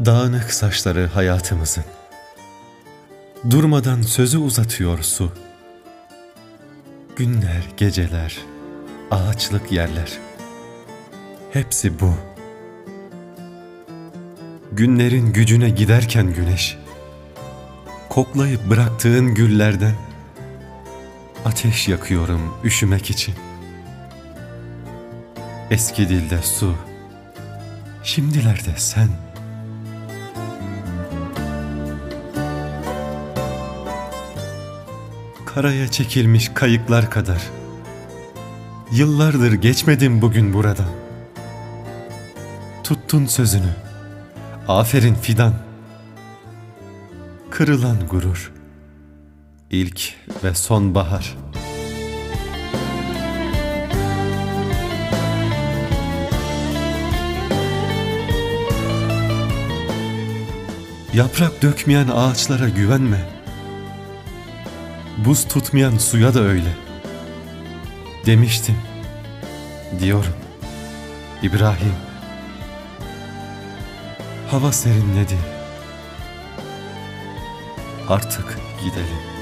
Dağınık saçları hayatımızın. Durmadan sözü uzatıyor su. Günler, geceler, ağaçlık yerler. Hepsi bu. Günlerin gücüne giderken güneş, koklayıp bıraktığın güllerden ateş yakıyorum üşümek için. Eski dilde su, şimdilerde sen. Karaya çekilmiş kayıklar kadar. Yıllardır geçmedim bugün buradan. Tuttun sözünü. Aferin fidan. Kırılan gurur. İlk ve son bahar. Yaprak dökmeyen ağaçlara güvenme. Buz tutmayan suya da öyle. Demiştim. Diyorum. İbrahim. Hava serinledi. Artık gidelim.